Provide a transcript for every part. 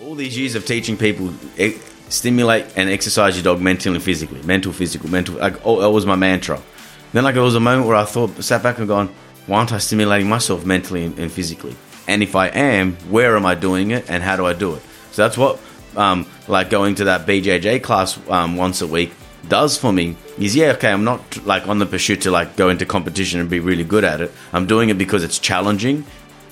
all these years of teaching people eh, stimulate and exercise your dog mentally and physically, mental, physical, mental. Like, oh, that was my mantra. Then, like, there was a moment where I thought, sat back and gone, why aren't I stimulating myself mentally and, and physically? And if I am, where am I doing it, and how do I do it? So that's what, um, like, going to that BJJ class um, once a week does for me. Is yeah, okay, I'm not like on the pursuit to like go into competition and be really good at it. I'm doing it because it's challenging.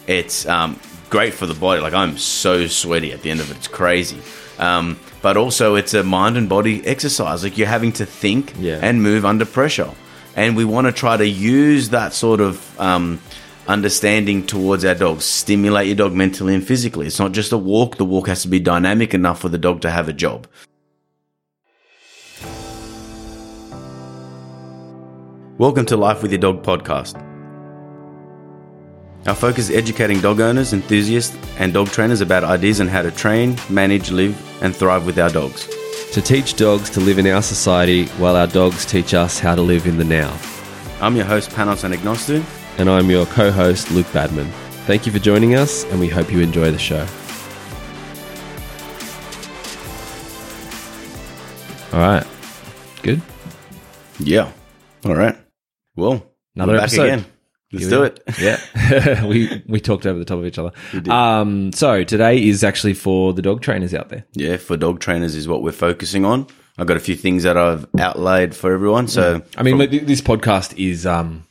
It's um, great for the body. Like I'm so sweaty at the end of it. It's crazy. Um, but also it's a mind and body exercise. Like you're having to think Yeah. and move under pressure. And we want to try to use that sort of um, understanding towards our dogs. Stimulate your dog mentally and physically. It's not just a walk. The walk has to be dynamic enough for the dog to have a job. Welcome to Life with Your Dog podcast. Our focus is educating dog owners, enthusiasts, and dog trainers about ideas on how to train, manage, live, and thrive with our dogs. To teach dogs to live in our society while our dogs teach us how to live in the now. I'm your host, Panos Anagnostou. And I'm your co host, Luke Badman. Thank you for joining us, and we hope you enjoy the show. All right. Good. Yeah. All right. Well, Another episode. again. Let's do it. Yeah. we we talked over the top of each other. Um, so today is actually for the dog trainers out there. Yeah, for dog trainers is what we're focusing on. I've got a few things that I've outlaid for everyone. So, I mean, th- this podcast is, um,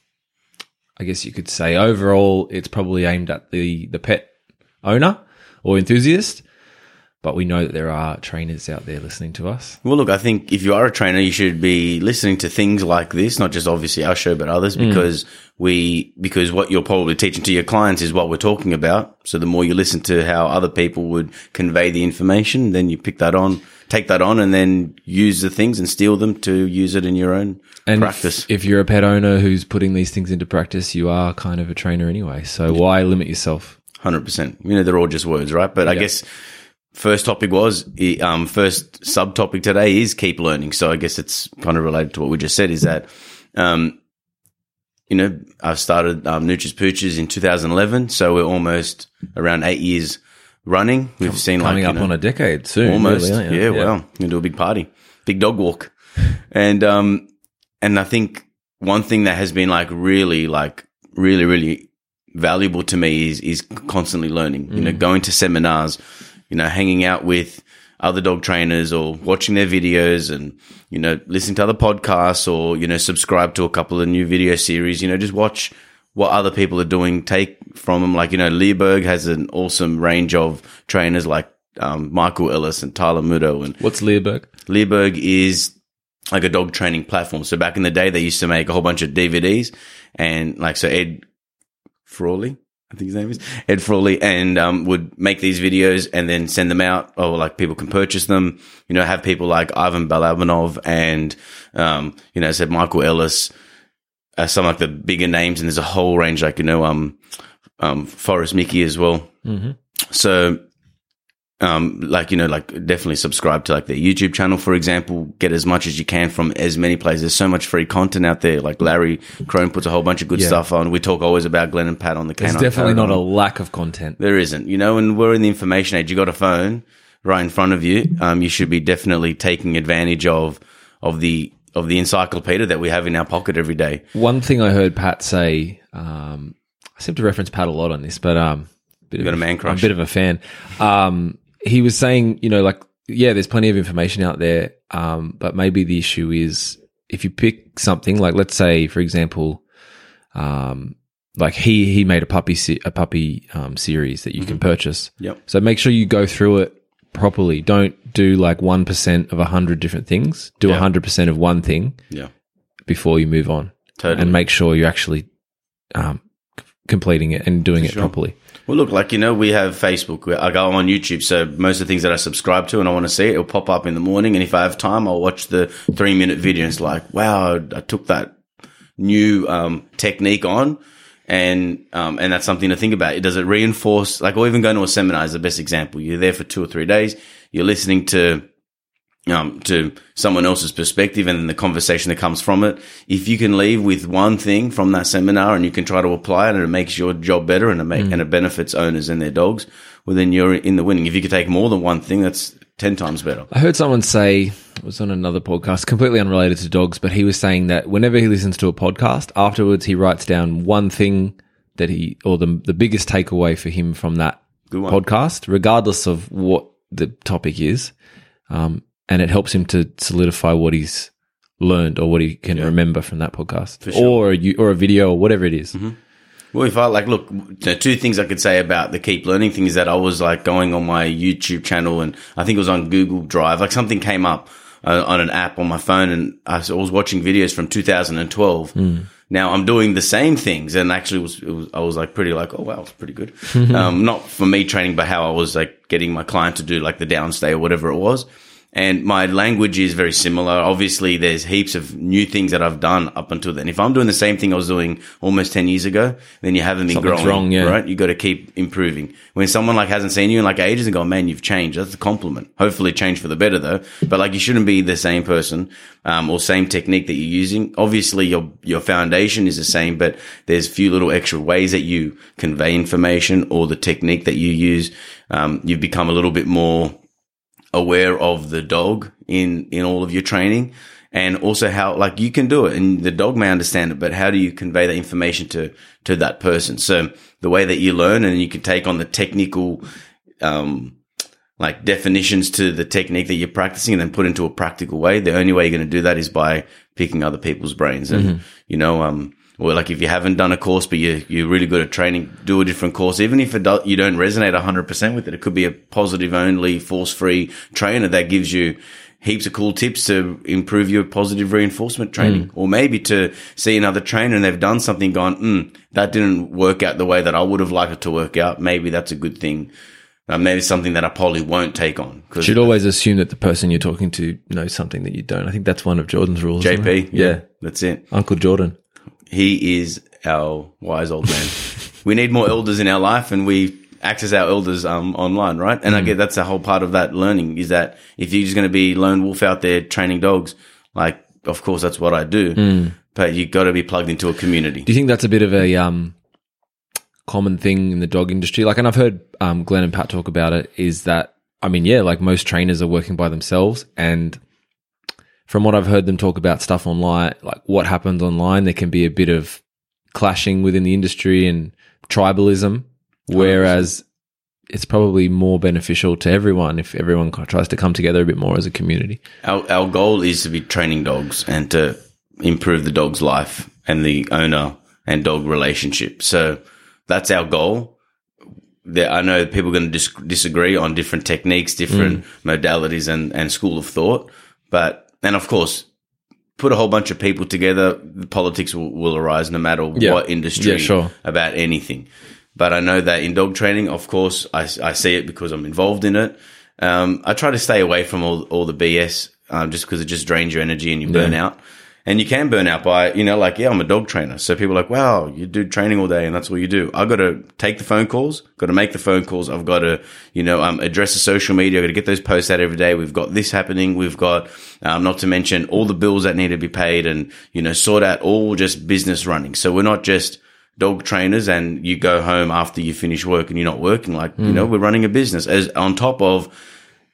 I guess you could say, overall, it's probably aimed at the the pet owner or enthusiast. But we know that there are trainers out there listening to us. well, look, I think if you are a trainer, you should be listening to things like this, not just obviously our show, but others, mm. because we, because what you're probably teaching to your clients is what we're talking about. So the more you listen to how other people would convey the information, then you pick that on, take that on, and then use the things and steal them to use it in your own And practice. If, if you're a pet owner who's putting these things into practice, you are kind of a trainer anyway. So why limit yourself? Hundred percent. You know, they're all just words, right? But I guess first topic was um, first subtopic today is keep learning. So I guess it's kind of related to what we just said. Is that um, you know I started um, Nooches Pooches in 2011, so we're almost around eight years running. We've seen like Coming you up know, on a decade soon. almost really, aren't yeah, you? well do a big party big dog walk and um and i think one thing that has been like really like really really valuable to me is is constantly learning you know going to seminars you know hanging out with other dog trainers or watching their videos and you know listening to other podcasts or you know subscribe to a couple of new video series you know just watch what other people are doing take from them like you know Leerburg has an awesome range of trainers like um, Michael Ellis and Tyler Muto and What's Leerburg? Leerburg is like a dog training platform. So back in the day, they used to make a whole bunch of DVDs and like, so Ed Frawley, I think his name is Ed Frawley and, um, would make these videos and then send them out or like people can purchase them, you know, have people like Ivan Balabanov and, um, you know, said Michael Ellis, uh, some like the bigger names and there's a whole range like, you know, um, um, Forrest Micke as well. Mm-hmm. So, um, like, you know, like definitely subscribe to like their YouTube channel, for example, get as much as you can from as many places. There's so much free content out there. Like Larry Krohn puts a whole bunch of good Yeah. stuff on. We talk always about Glenn and Pat on the There's canine. definitely not a lack of content. There isn't, you know, and we're in the information age. You got a phone right in front of you. Um, you should be definitely taking advantage of, of the, of the encyclopedia that we have in our pocket every day. One thing I heard Pat say, um, I seem to reference Pat a lot on this, but um, bit got of a man I'm crush. a bit of a fan. Um, he was saying, you know, like, yeah, there's plenty of information out there, um, but maybe the issue is if you pick something like, let's say, for example, um, like he he made a puppy se- a puppy um, series that you Mm-hmm. can purchase. Yep. So make sure you go through it properly. Don't do like one percent of a hundred different things. Do Yeah. hundred percent of one thing Yeah. before you move on Totally. and make sure you're actually um, c- completing it and doing it sure. properly. Well, look, like, you know, we have Facebook. I go on YouTube. So most of the things that I subscribe to and I want to see it, it'll pop up in the morning. And if I have time, I'll watch the three minute video. It's like, wow, I took that new, um, technique on. And, um, and that's something to think about. It does it reinforce, like, or even going to a seminar is the best example. You're there for two or three days. You're listening to, um, to someone else's perspective and then the conversation that comes from it. If you can leave with one thing from that seminar and you can try to apply it and it makes your job better and it make, and it benefits owners and their dogs, well, then you're in the winning. If you could take more than one thing, that's 10 times better. I heard someone say, it was on another podcast, completely unrelated to dogs, but he was saying that whenever he listens to a podcast, afterwards he writes down one thing that he, or the, the biggest takeaway for him from that podcast, regardless of what the topic is. Um, and it helps him to solidify what he's learned or what he can remember from that podcast sure. or, a, you- or a video or whatever it is. Well, if I like, look, the two things I could say about the keep learning thing is that I was like going on my YouTube channel and I think it was on Google Drive, like something came up uh, on an app on my phone and I was, watching videos from 2012. Now I'm doing the same things and actually was, it was I was like pretty like, oh wow, it's pretty good. um, not for me training, but how I was like getting my client to do like the downstay or whatever it was. And my language is very similar. Obviously, there's heaps of new things that I've done up until then. If I'm doing the same thing I was doing almost 10 years ago, then you haven't been Something's growing, wrong, yeah. right? You got to keep improving. When someone like hasn't seen you in like ages and go, man, you've changed. That's a compliment. Hopefully change for the better though. But like you shouldn't be the same person, um, or same technique that you're using. Obviously your, your foundation is the same, but there's a few little extra ways that you convey information or the technique that you use. Um, you've become a little bit more aware of the dog in in all of your training and also how like you can do it and the dog may understand it but how do you convey that information to to that person? So the way that you learn and you can take on the technical um like definitions to the technique that you're practicing and then put into a practical way the only way you're going to do that is by picking other people's brains and you know um or like if you haven't done a course but you you're really good at training do a different course even if it do, you don't resonate 100% with it it could be a positive only force free trainer that gives you heaps of cool tips to improve your positive reinforcement training or maybe to see another trainer and they've done something gone mm, that didn't work out the way that I would have liked it to work out maybe that's a good thing uh, maybe something that I probably won't take on because Should always assume that the person you're talking to knows something that you don't. I think that's one of Jordan's rules. JP it? Yeah. that's it Uncle Jordan. He is our wise old man. we need more elders in our life, and we access our elders um, online, right? And I get that's a whole part of that learning is that if you're just going to be lone wolf out there training dogs, like of course that's what I do, but you got to be plugged into a community. Do you think that's a bit of a um, common thing in the dog industry? Like, and I've heard um, Glenn and Pat talk about it. Is that I mean, yeah, like most trainers are working by themselves, and from what I've heard them talk about stuff online, like what happens online, there can be a bit of clashing within the industry and tribalism, oh, whereas it's probably more beneficial to everyone if everyone tries to come together a bit more as a community. Our our goal is to be training dogs and to improve the dog's life and the owner and dog relationship. So that's our goal. There, I know people are going to dis- disagree on different techniques, different mm. modalities, and and school of thought. But and of course, put a whole bunch of people together, the politics will, will arise no matter Yeah. what industry Yeah, sure. about anything. But I know that in dog training, of course, I, I see it because I'm involved in it. Um, I try to stay away from all, all the BS, um, just because it just drains your energy and you burn out. And you can burn out by, you know, like, yeah, I'm a dog trainer. So people are like, wow, you do training all day and that's all you do. I've got to take the phone calls, got to make the phone calls. I've got to, you know, um, address the social media. I've got to get those posts out every day. We've got this happening. We've got, um, not to mention all the bills that need to be paid and, you know, sort out all just business running. So we're not just, dog trainers and you go home after you finish work and you're not working like you know we're running a business as on top of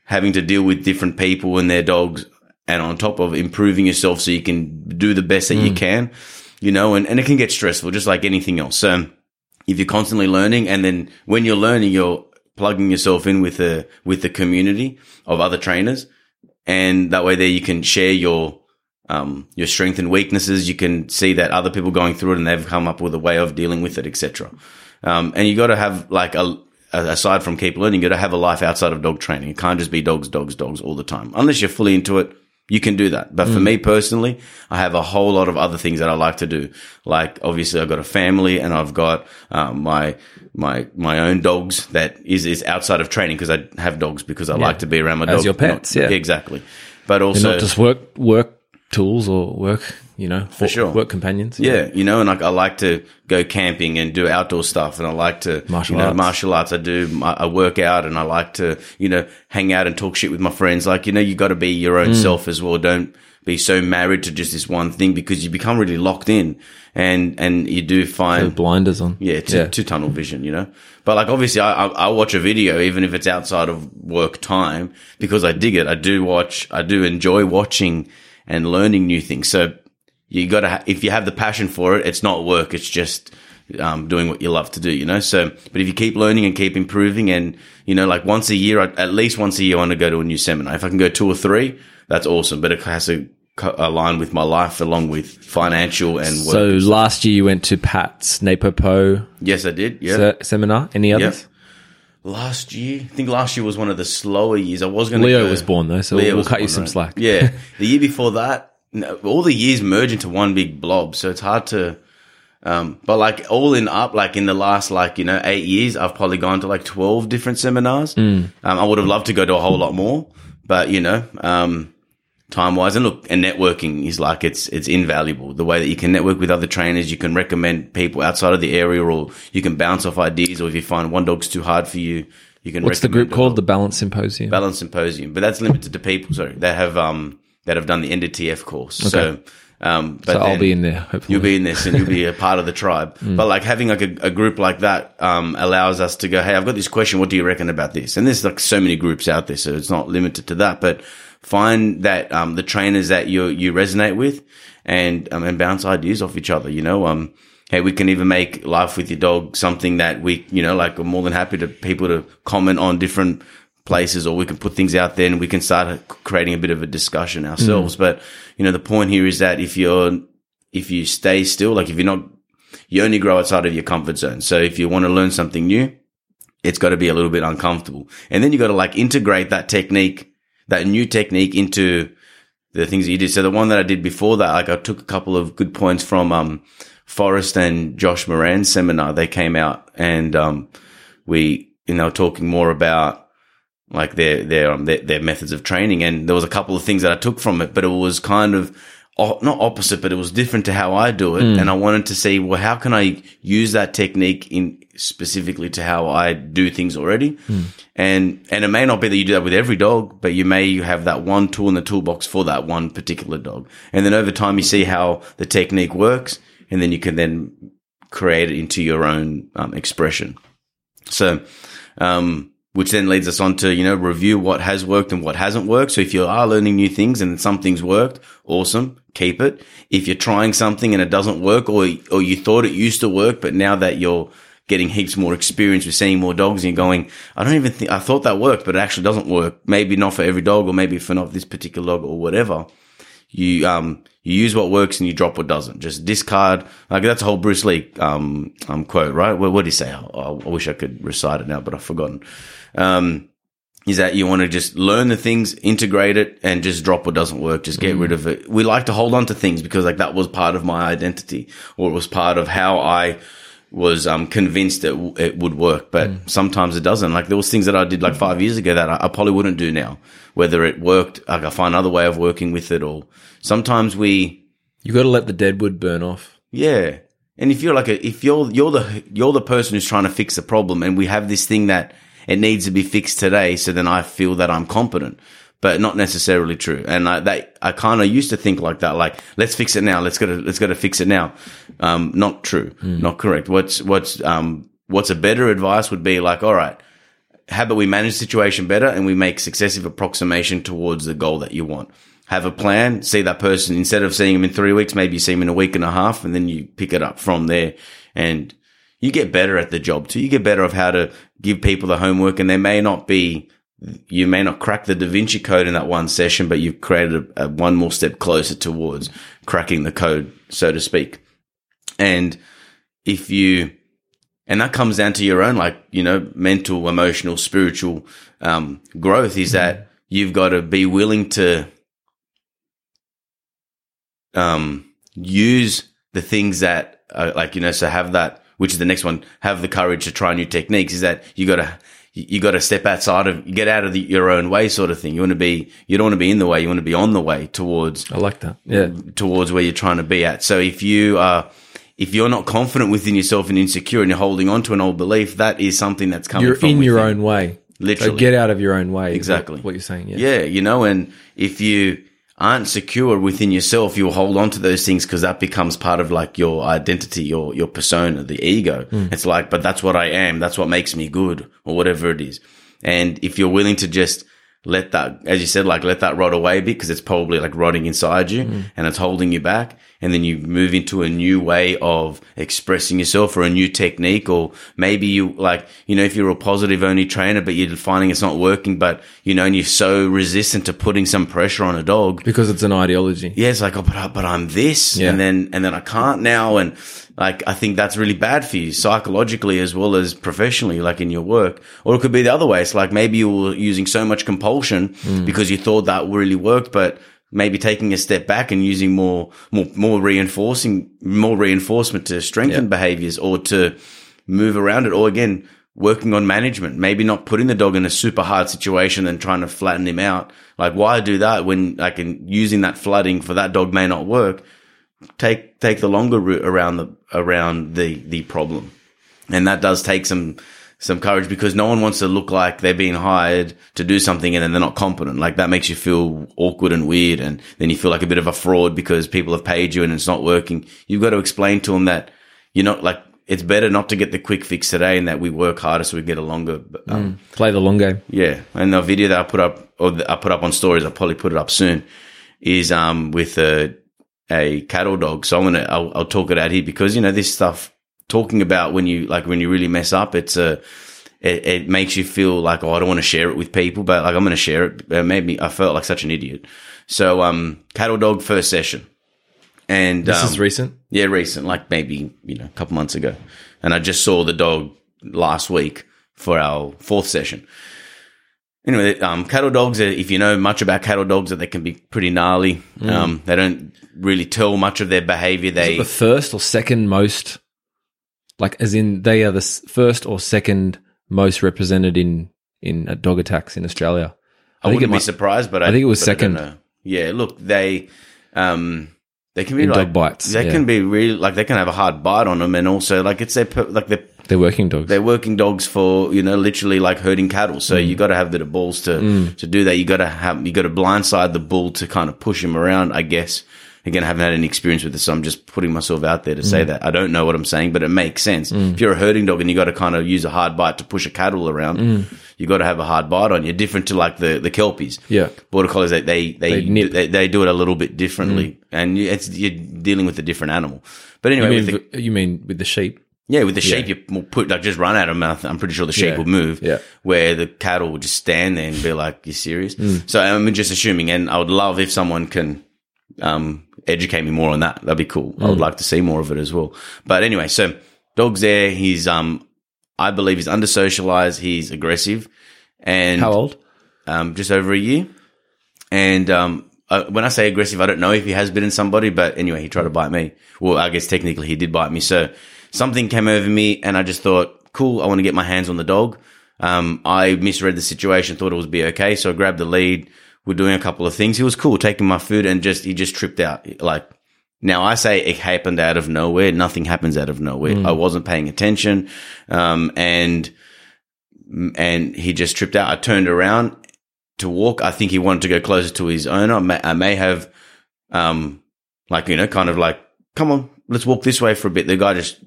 having to deal with different people and their dogs and on top of improving yourself so you can do the best that you can you know and, and it can get stressful just like anything else so if you're constantly learning and then when you're learning you're plugging yourself in with a with the community of other trainers and that way there you can share your um, your strength and weaknesses. You can see that other people going through it and they've come up with a way of dealing with it, etc. Um, and you got to have like a aside from keep learning, you got to have a life outside of dog training. It can't just be dogs, dogs, dogs all the time. Unless you're fully into it, you can do that. But for me personally, I have a whole lot of other things that I like to do. Like obviously I've got a family and I've got, um, my, my, my own dogs that is, is outside of training because I have dogs because I like to be around my As dogs. your pets, yeah. Exactly. But also, not just work work tools or work, you know, for sure. work companions. Yeah, you know, and like I like to go camping and do outdoor stuff, and I like to Martial you know, arts. martial arts. I do I work out, and I like to you know hang out and talk shit with my friends. Like you know, you got to be your own Mm. self as well. Don't be so married to just this one thing because you become really locked in and, and you do find, blinders on. yeah, to, to tunnel vision, you know. But like, obviously, I, I I watch a video even if it's outside of work time because I dig it. I do watch. I do enjoy watching and learning new things. So you got to ha- if you have the passion for it, it's not work. It's just um, doing what you love to do, you know. So, but if you keep learning and keep improving, and you know, like once a year, I- at least once a year, I want to go to a new seminar. If I can go two or three, that's awesome. But it has to co- align with my life along with financial and work. So last year you went to Pat's Napopo yes, I did. Yeah. se- seminar. Any others? Last year, I think last year was one of the slower years. I was going to. Leo go, was born though, so Leo we'll cut you some right. slack. Yeah, the year before that, no, all the years merge into one big blob, so it's hard to. Um, but like all in up, like in the last like you know eight years, I've probably gone to like twelve different seminars. Hmm. Um, I would have loved to go to a whole lot more, but you know, um, time wise and look, and networking is like it's it's invaluable. The way that you can network with other trainers, you can recommend people outside of the area, or you can bounce off ideas, or if you find one dog's too hard for you, you can. What's the group called? The Balance Symposium. Balance Symposium, but that's limited to people. Sorry, that have um that have done the NDTF course. So, um, but so I'll be in there. Hopefully, You'll be in this and you'll be a part of the tribe. But like having like a, a group like that um, allows us to go, hey, I've got this question. What do you reckon about this? And there's like so many groups out there, so it's not limited to that. But find that um, the trainers that you you resonate with, and um, and bounce ideas off each other. You know, um, hey, we can even make life with your dog something that we, you know, like we're more than happy to people to comment on different places or we can put things out there and we can start creating a bit of a discussion ourselves. But, you know, the point here is that if you're, if you stay still, like if you're not, you only grow outside of your comfort zone. So if you want to learn something new, it's got to be a little bit uncomfortable. And then you got to like integrate that technique, that new technique into the things that you did. So the one that I did before that, like I took a couple of good points from, um, Forrest and Josh Moran's seminar. They came out and, um, we, you know, talking more about like their, their, um, their, their methods of training. And there was a couple of things that I took from it, but it was kind of, not opposite, but it was different to how I do it. And I wanted to see, well, how can I use that technique in specifically to how I do things already? And, and it may not be that you do that with every dog, but you may have that one tool in the toolbox for that one particular dog. And then over time, you see how the technique works and then you can then create it into your own um, expression. So, um, which then leads us on to, you know, review what has worked and what hasn't worked. So if you are learning new things and something's worked, awesome, keep it. If you're trying something and it doesn't work or, or you thought it used to work, but now that you're getting heaps more experience with seeing more dogs and you're going, I don't even think, I thought that worked, but it actually doesn't work. Maybe not for every dog or maybe for not this particular dog or whatever. You, um, you use what works and you drop what doesn't. Just discard. Like that's a whole Bruce Lee, um, um, quote, right? What, what did he say? I, I wish I could recite it now, but I've forgotten. Um, is that you want to just learn the things, integrate it, and just drop what doesn't work. Just get rid of it. We like to hold on to things because like that was part of my identity, or it was part of how I was um, convinced that w- it would work. But sometimes it doesn't. Like there was things that I did like five years ago that I, I probably wouldn't do now. Whether it worked, like I find another way of working with it, or sometimes we you got to let the deadwood burn off. yeah. And if you're like a, if you're, you're the, you're the person who's trying to fix the problem and we have this thing that it needs to be fixed today. So then I feel that I'm competent, but not necessarily true. And I, that, I kind of used to think like that, like, let's fix it now. Let's go to, let's go to fix it now. Um, not true. Not correct. What's, what's, um, what's a better advice would be like, all right, how about we manage the situation better and we make successive approximation towards the goal that you want? Have a plan, see that person instead of seeing them in three weeks, maybe you see them in a week and a half and then you pick it up from there and you get better at the job too. You get better of how to give people the homework and there may not be, you may not crack the Da Vinci code in that one session, but you've created a, a one more step closer towards cracking the code, so to speak. And if you, and that comes down to your own, like, you know, mental, emotional, spiritual, um, growth is that you've got to be willing to, um, use the things that, like, you know, so have that, which is the next one, have the courage to try new techniques is that you got to, you got to step outside of, get out of the, your own way sort of thing. You want to be, you don't want to be in the way. You want to be on the way towards I like that. Yeah. towards where you're trying to be at. So if you are, if you're not confident within yourself and insecure and you're holding on to an old belief, that is something that's coming You're in your within. own way. Literally. So get out of your own way. Exactly. What, what you're saying. Yeah. Yeah, you know, and if you aren't secure within yourself, you'll hold on to those things because that becomes part of like your identity, your, your persona, the ego. Hmm. It's like, but that's what I am. That's what makes me good or whatever it is. And if you're willing to just let that, as you said, like let that rot away a bit because it's probably like rotting inside you mm. and it's holding you back. And then you move into a new way of expressing yourself or a new technique. Or maybe you like, you know, if you're a positive only trainer, but you're finding it's not working, but you know, and you're so resistant to putting some pressure on a dog. because it's an ideology. Yeah, it's like, oh, but, I, but I'm this, Yeah. and then and then I can't now, and like I think that's really bad for you psychologically as well as professionally, like in your work. Or it could be the other way. It's like maybe you were using so much compulsion mm. because you thought that really worked, but maybe taking a step back and using more more more reinforcing more reinforcement to strengthen Yeah. behaviors or to move around it, or again working on management. Maybe not putting the dog in a super hard situation and trying to flatten him out. Like why do that when like in using that flooding for that dog may not work? Take take the longer route around the around the the problem, and that does take some some courage because no one wants to look like they're being hired to do something and then they're not competent. Like that makes you feel awkward and weird, and then you feel like a bit of a fraud because people have paid you and it's not working. You've got to explain to them that you're not like it's better not to get the quick fix today and that we work harder so we get a longer um, Play the long game. yeah, and the video that I put up, or I put up on stories, I'll probably put it up soon, is um with a a cattle dog. So I'm gonna I'll, I'll talk it out here because you know this stuff talking about when you like when you really mess up, it's a it, it makes you feel like oh I don't want to share it with people, but like I'm gonna share it. It made me I felt like such an idiot. So um cattle dog first session, and This um, is recent. yeah, recent, like maybe, you know, a couple months ago. And I just saw the dog last week for our fourth session. Anyway, um, cattle dogs, are, if you know much about cattle dogs, that they can be pretty gnarly. Um, they don't really tell much of their behavior. They, the first or second most, like as in they are the first or second most represented in in uh, dog attacks in Australia. I, think wouldn't it be might- surprised, but I, I think it was I second. Yeah, look, they, um, they can be In like dog bites, They yeah. can be really like they can have a hard bite on them, and also like it's their like they're They're working dogs. they're working dogs for you know literally like herding cattle. So Mm. you got to have the balls to to do that. You got to have you got to blindside the bull to kind of push him around. I guess again, I haven't had any experience with this, so I'm just putting myself out there to Mm. say that I don't know what I'm saying, but it makes sense. If you're a herding dog and you got to kind of use a hard bite to push a cattle around, Mm. you got to have a hard bite on you. Different to like the the kelpies. Yeah. border collies they they they, They. Mm. they, they do it a little bit differently, and you- it's you're dealing with a different animal. But you anyway, mean with the, you mean with the sheep? Yeah, with the sheep, you will put like just run at them. I'm pretty sure the sheep Yeah. will move. Yeah. Where the cattle will just stand there and be like, "You serious?" Mm. So I'm just assuming, and I would love if someone can um, educate me more on that. That'd be cool. I would Mm. like to see more of it as well. But anyway, so dog's there. He's um, I believe he's under socialized. He's aggressive, and How old? um, just over a year. And um, uh, when I say aggressive, I don't know if he has bitten somebody, but anyway, he tried to bite me. Well, I guess technically he did bite me. So something came over me, and I just thought, cool, I want to get my hands on the dog. Um, I misread the situation, thought it was be okay, so I grabbed the lead. We're doing a couple of things. He was cool, taking my food, and just he just tripped out. Like now, I say it happened out of nowhere. Nothing happens out of nowhere. I wasn't paying attention, um, and and he just tripped out. I turned around to walk. I think he wanted to go closer to his owner. I may, I may have, um, like, you know, kind of like, come on, let's walk this way for a bit. The guy just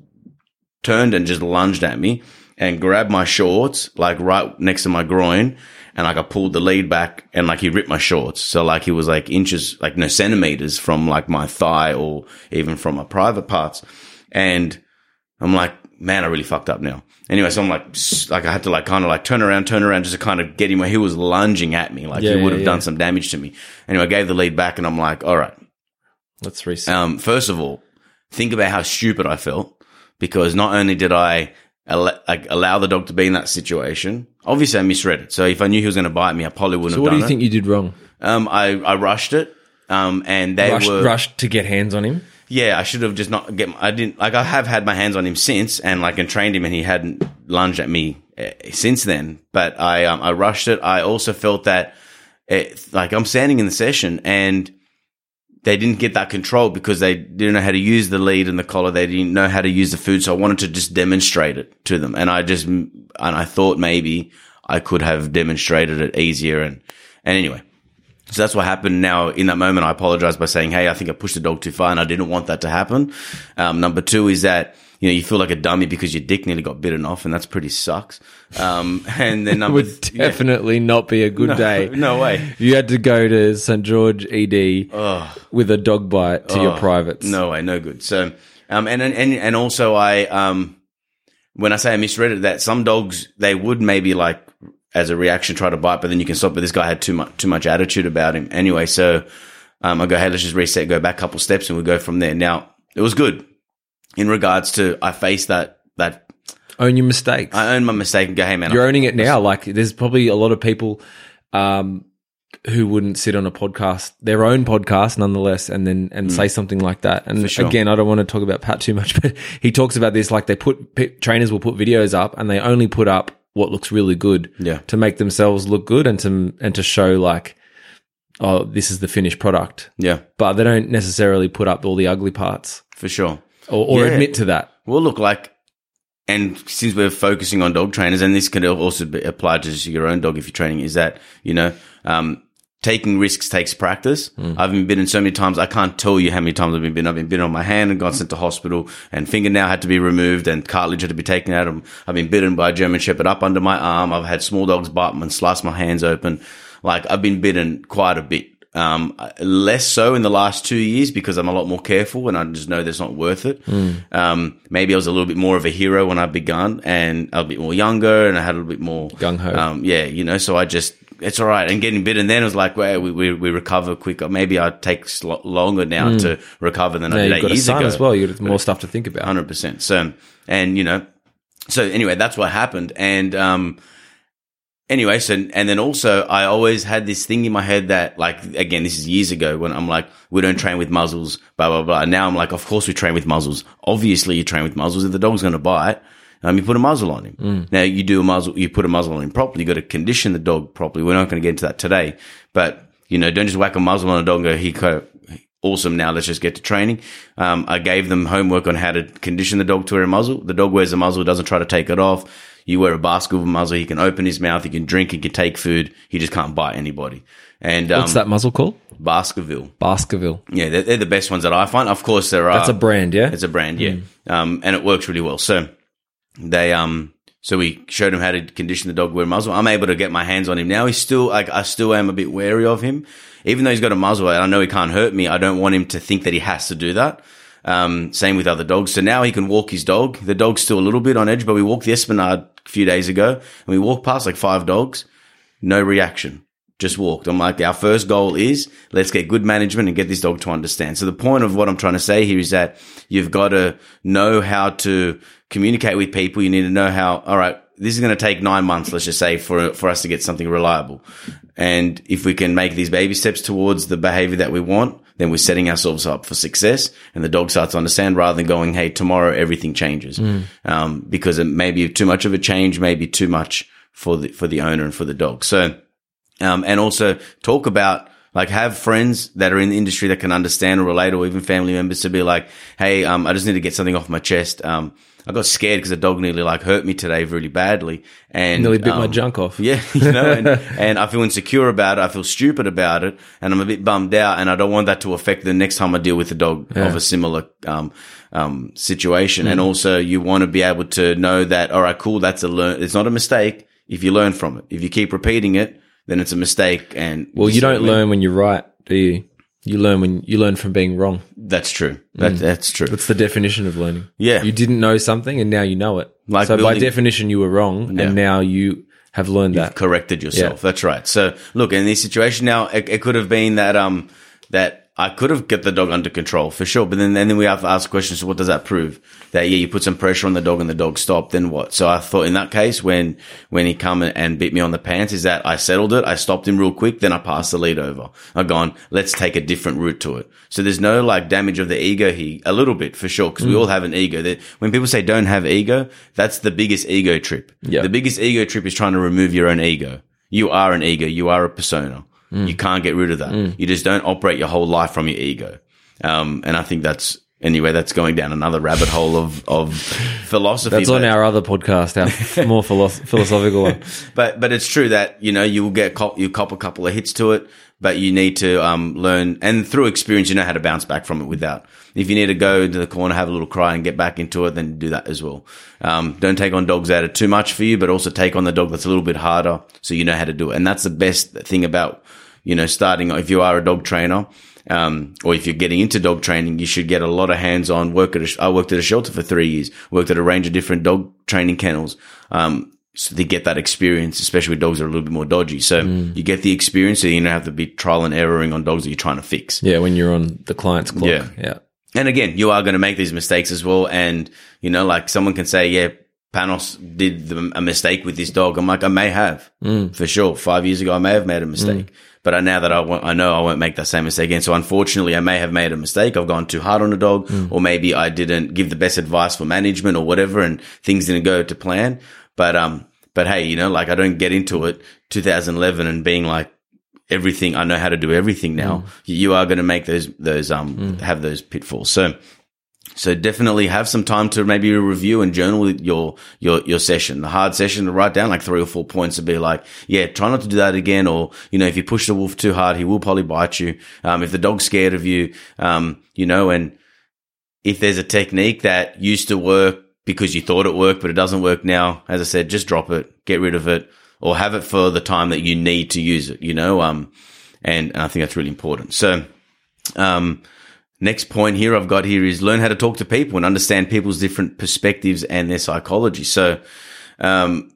turned and just lunged at me and grabbed my shorts, like right next to my groin. And like I pulled the lead back and like he ripped my shorts. So like he was like inches, like no centimeters from like my thigh or even from my private parts. And I'm like, man, I really fucked up now. Anyway, so I'm like, like I had to like kind of like turn around, turn around just to kind of get him where he was lunging at me. Like Yeah, he would yeah, have done some damage to me. Anyway, I gave the lead back and I'm like, all right. Let's reset. Um, first of all, think about how stupid I felt because not only did I al- allow the dog to be in that situation, obviously I misread it. So if I knew he was going to bite me, I probably wouldn't so have what do you it. think you did wrong? Um, I, I rushed it. Um, and they Rushed, were, rushed to get hands on him. yeah, I should have just not get. I didn't like. I have had my hands on him since, and like and trained him, and he hadn't lunged at me uh, since then. But I um I rushed it. I also felt that it, like I'm standing in the session, and they didn't get that control because they didn't know how to use the lead and the collar. They didn't know how to use the food, so I wanted to just demonstrate it to them. And I just and I thought maybe I could have demonstrated it easier. And and anyway, So that's what happened. Now, in that moment, I apologize by saying, Hey, I think I pushed the dog too far and I didn't want that to happen. Um, number two is that, you know, you feel like a dummy because your dick nearly got bitten off and that's pretty sucks. Um, and then number Would definitely not be a good day. no way. You had to go to St George ED with a dog bite to your privates. No way, no good. So, um, and, and, and also I, um, when I say I misread it, that some dogs, they would maybe like, as a reaction, try to bite, but then you can stop. But this guy had too much, too much attitude about him anyway. So, um, I go, Hey, let's just reset, go back a couple steps and we go from there. Now, it was good in regards to, I face that, that Own your mistakes. I own my mistake and go, Hey man, You're owning it now. Like there's probably a lot of people um, who wouldn't sit on a podcast, their own podcast, nonetheless, and then and say something like that. And Mm. sure. again, I don't want to talk about Pat too much, but he talks about this like they put p- trainers will put videos up and they only put up what looks really good Yeah. to make themselves look good and to and to show like oh this is the finished product yeah, but they don't necessarily put up all the ugly parts for sure. Or, or Yeah. admit to that Well, look, like, and since we're focusing on dog trainers, and this could also be applied to your own dog if you're training, is that, you know, um, taking risks takes practice. I've been bitten so many times. I can't tell you how many times I've been bitten. I've been bitten on my hand and got sent to hospital and fingernail had to be removed and cartilage had to be taken out. Of. I've been bitten by a German Shepherd up under my arm. I've had small dogs bite me and slice my hands open. Like I've been bitten quite a bit. Um, less so in the last two years because I'm a lot more careful and I just know that's not worth it. Um, maybe I was a little bit more of a hero when I begun and a bit more younger and I had a little bit more Gung-ho. Um, yeah, you know, so I just, it's all right. And getting bitten then it was like, well, we, we, we recover quicker. Maybe I take sl- longer now to recover than I did eight got a years son ago as well you've got more stuff to think about hundred percent. So, and you know, so anyway, that's what happened. And um, anyway, so and then also, I always had this thing in my head that, like, again, this is years ago when I'm like, we don't train with muzzles, blah blah blah. And now I'm like, of course we train with muzzles. Obviously, you train with muzzles. If the dog's going to bite. Um, you put a muzzle on him. Now you do a muzzle, you put a muzzle on him properly. You got to condition the dog properly. We're not going to get into that today, but you know, don't just whack a muzzle on a dog and go, he co- awesome. Now let's just get to training. Um, I gave them homework on how to condition the dog to wear a muzzle. The dog wears a muzzle, doesn't try to take it off. You wear a basketball muzzle. He can open his mouth. He can drink. He can take food. He just can't bite anybody. And um, what's that muzzle called Baskerville. baskerville Yeah, they're, they're the best ones that I find. Of course, there are. that's a brand yeah It's a brand, yeah. Um, and it works really well. So they, um, so we showed him how to condition the dog wear a muzzle. I'm able to get my hands on him now. He's still like, I still am a bit wary of him, even though he's got a muzzle and I know he can't hurt me. I don't want him to think that he has to do that. Um, same with other dogs. So now he can walk his dog. The dog's still a little bit on edge, but we walked the Esplanade a few days ago and we walked past like five dogs. No reaction. Just walked. I'm like, our first goal is let's get good management and get this dog to understand. So the point of what I'm trying to say here is that you've got to know how to communicate with people. You need to know how, all right, this is going to take nine months, let's just say, for, for us to get something reliable. And if we can make these baby steps towards the behavior that we want, then we're setting ourselves up for success and the dog starts to understand rather than going, Hey, tomorrow everything changes. Um, because it may be too much of a change, maybe too much for the, for the owner and for the dog. So, um, and also talk about like have friends that are in the industry that can understand or relate or even family members to be like, Hey, um, I just need to get something off my chest. Um, I got scared because a dog nearly like hurt me today really badly and nearly bit my um, junk off yeah, you know, and, and I feel insecure about it. I feel stupid about it, and I'm a bit bummed out. And I don't want that to affect the next time I deal with a dog of a similar um, um, situation. Mm. And also, you want to be able to know that, all right, cool, that's a learn. It's not a mistake if you learn from it. If you keep repeating it, then it's a mistake. And well you don't see what I mean? learn when you're right do you you learn when you learn from being wrong That's true. That, That's true. that's the definition of learning Yeah. you didn't know something and now you know it Like so by definition you were wrong Yeah. and now you have learned that you've corrected yourself. That's right. So look, in this situation now, it, it could have been that um that I could have get the dog under control for sure, but then and then we have to ask questions. So what does that prove? That yeah, you put some pressure on the dog and the dog stopped. Then what? So I thought in that case, when when he come and, bit me on the pants, is that I settled it. I stopped him real quick. Then I passed the lead over. I've gone. Let's take a different route to it. So there's no like damage of the ego here. A little bit for sure, because we hmm. all have an ego. That when people say don't have ego, that's the biggest ego trip. Yeah. The biggest ego trip is trying to remove your own ego. You are an ego. You are a persona. You can't get rid of that. You just don't operate your whole life from your ego. Um, and I think that's anyway, that's going down another rabbit hole of of philosophy. That's on our other podcast, our more philosoph- philosophical one. but but it's true that you know you will get cop, you cop a couple of hits to it, but you need to um, learn and through experience you know how to bounce back from it without. If you need to go into the corner, have a little cry, and get back into it, then do that as well. Um, don't take on dogs that are too much for you, but also take on the dog that's a little bit harder, so you know how to do it. And that's the best thing about you know starting. If you are a dog trainer. Um, or if you're getting into dog training, you should get a lot of hands-on work at a, I worked at a shelter for three years, worked at a range of different dog training kennels. Um, so they get that experience, especially with dogs that are a little bit more dodgy. So you get the experience, so you don't have to be trial and erroring on dogs that you're trying to fix. Yeah, when you're on the client's clock. Yeah. Yeah. And again, you are going to make these mistakes as well. And you know, like someone can say, "Yeah, Panos did the, a mistake with this dog." I'm like, I may have mm. for sure. Five years ago, I may have made a mistake, mm. but I now that I won't, I know I won't make that same mistake again. So unfortunately, I may have made a mistake. I've gone too hard on a dog, mm. or maybe I didn't give the best advice for management or whatever, and things didn't go to plan. But um, but hey, you know, like I don't get into it 2011 and being like everything. I know how to do everything now. You you are going to make those those um have those pitfalls. So so definitely have some time to maybe review and journal your your your session. The hard session to write down like three or four points to be like, yeah, try not to do that again. Or you know, if you push the wolf too hard, he will probably bite you. Um, if the dog's scared of you, um, you know, and if there's a technique that used to work because you thought it worked, but it doesn't work now, as I said, just drop it, get rid of it, or have it for the time that you need to use it, you know? Um, and, and I think that's really important. So, um, next point here I've got here is learn how to talk to people and understand people's different perspectives and their psychology. So, um,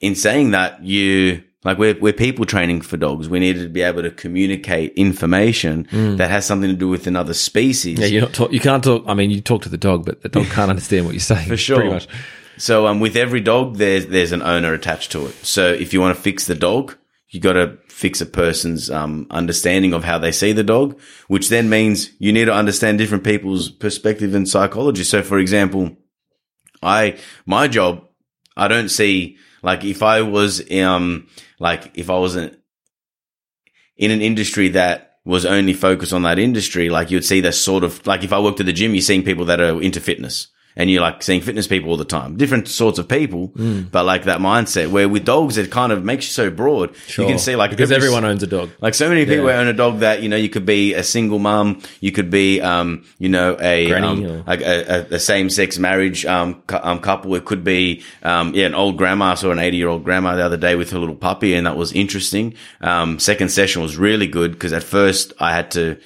in saying that, you, like we're, we're people training for dogs. We need to be able to communicate information that has something to do with another species. Yeah, you're not talk, you can't talk. I mean, you talk to the dog, but the dog can't understand what you're saying. For sure. So um, with every dog, there's there's an owner attached to it. So if you want to fix the dog, you got to fix a person's um, understanding of how they see the dog, which then means you need to understand different people's perspective and psychology. So for example, I my job, I don't see like if I was um like if I wasn't in an industry that was only focused on that industry, like you'd see this sort of like if I worked at the gym, you're seeing people that are into fitness. And you're like seeing fitness people all the time, different sorts of people, but like that mindset where with dogs, it kind of makes you so broad. You can see like because every- everyone owns a dog. like so many people Yeah. own a dog that you know you could be a single mum, you could be um you know a Granny um, or- like a, a, a same sex marriage um, cou- um couple. It could be um yeah an old grandma. I saw an eighty year old grandma the other day with her little puppy, and that was interesting. Um, second session was really good because at first I had to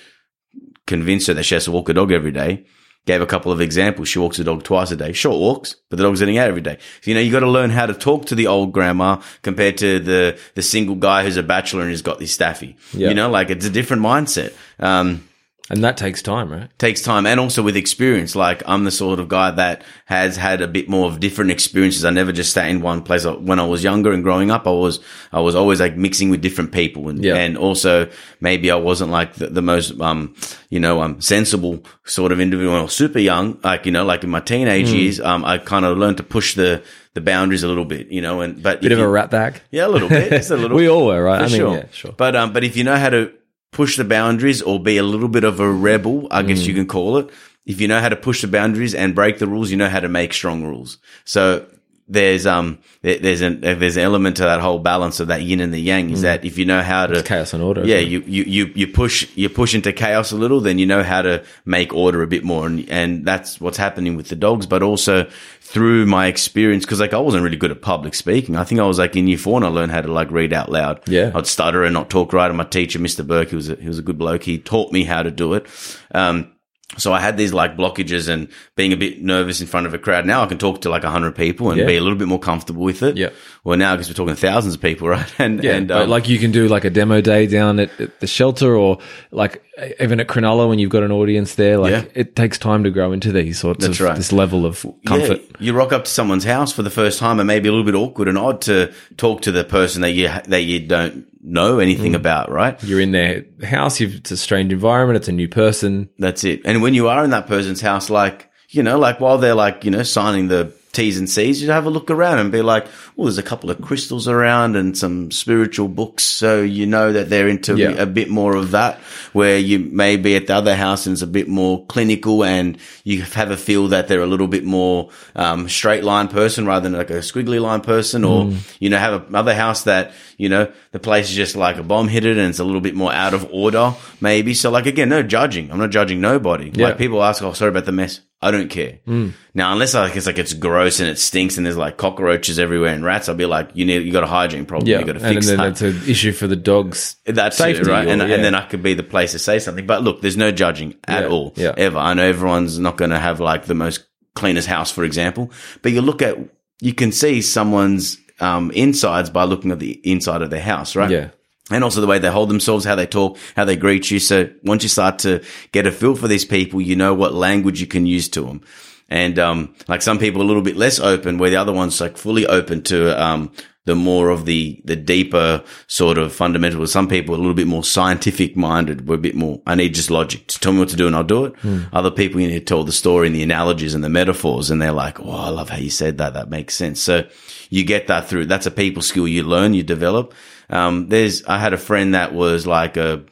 convince her that she has to walk a dog every day. Gave a couple of examples. She walks the dog twice a day. Short walks, but the dog's getting out every day. So, you know, you got to learn how to talk to the old grandma compared to the, the single guy who's a bachelor and has got this staffy. Yeah. You know, like it's a different mindset. Um, And that takes time, right? takes time and also with experience. Like I'm the sort of guy that has had a bit more of different experiences. I never just sat in one place. When I was younger and growing up, I was, I was always like mixing with different people and, Yeah. and also maybe I wasn't like the, the most, um, you know, um, sensible sort of individual when I was super young. Like, you know, like in my teenage Hmm. years, um, I kind of learned to push the, the boundaries a little bit, you know, and, but Bit of a you- rat bag. yeah, a little bit. Just a little We all were, right? I mean, sure. yeah, sure. But um, but if you know how to push the boundaries or be a little bit of a rebel, I guess Mm. you can call it. If you know how to push the boundaries and break the rules, you know how to make strong rules. So there's um there- there's an there's an element to that whole balance of that yin and the yang is that if you know how to Mm. chaos and order, yeah you, you you you push you push into chaos a little then you know how to make order a bit more. And and that's what's happening with the dogs but also through my experience because like I wasn't really good at public speaking. I think I was like in year four and I learned how to like read out loud. Yeah. I'd stutter and not talk right and my teacher Mr Burke he was a, he was a good bloke he taught me how to do it. Um so I had these like blockages and being a bit nervous in front of a crowd. Now I can talk to like a hundred people and Yeah. be a little bit more comfortable with it. Yeah. Well, now because we're talking thousands of people, right? And Yeah, and um, like you can do like a demo day down at, at the shelter, or like even at Cronulla when you've got an audience there. Like Yeah. it takes time to grow into these sorts That's of right. this level of comfort. Yeah, you rock up to someone's house for the first time and maybe a little bit awkward and odd to talk to the person that you that you don't know anything Mm. about, right? You're in their house. You've, it's a strange environment. It's a new person. That's it. And when you are in that person's house, like you know, like while they're like you know signing the T's and C's, you'd have a look around and be like, well, there's a couple of crystals around and some spiritual books. So you know that they're into Yeah. a bit more of that where you may be at the other house and it's a bit more clinical and you have a feel that they're a little bit more, um, straight line person rather than like a squiggly line person or, Mm. you know, have another house that, you know, the place is just like a bomb hit it and it's a little bit more out of order maybe. So like, again, no judging. I'm not judging nobody. Yeah. Like people ask, oh, sorry about the mess. I don't care. Mm. Now, unless like it's like it's gross and it stinks and there's like cockroaches everywhere and rats, I'll be like, you need, you got a hygiene problem. Yeah, You got to and fix then that. that's an issue for the dogs. That's safety, it, right? or- And, yeah. and then I could be the place to say something. But look, there's no judging at Yeah, all, yeah. ever. I know everyone's not going to have like the most cleanest house, for example, but you look at, you can see someone's um, insides by looking at the inside of their house, right? Yeah. And also the way they hold themselves, how they talk, how they greet you. So once you start to get a feel for these people, you know what language you can use to them. And, um, like some people are a little bit less open where the other one's like fully open to, um, the more of the, the deeper sort of fundamental. Some people are a little bit more scientific minded. We're a bit more, I need just logic. Just tell me what to do and I'll do it. Other people, you need to tell the story and the analogies and the metaphors. And they're like, Oh, I love how you said that. That makes sense. So you get that through. That's a people skill you learn, you develop. Um, there's, I had a friend that was like a,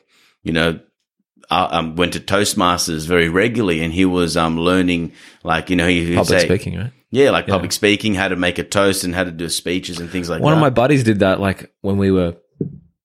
you know, I um, went to Toastmasters very regularly and he was, um, learning like, you know, he, Public say- speaking, right? yeah, like public speaking, how to make a toast and how to do speeches and things like One that. One of my buddies did that, like when we were,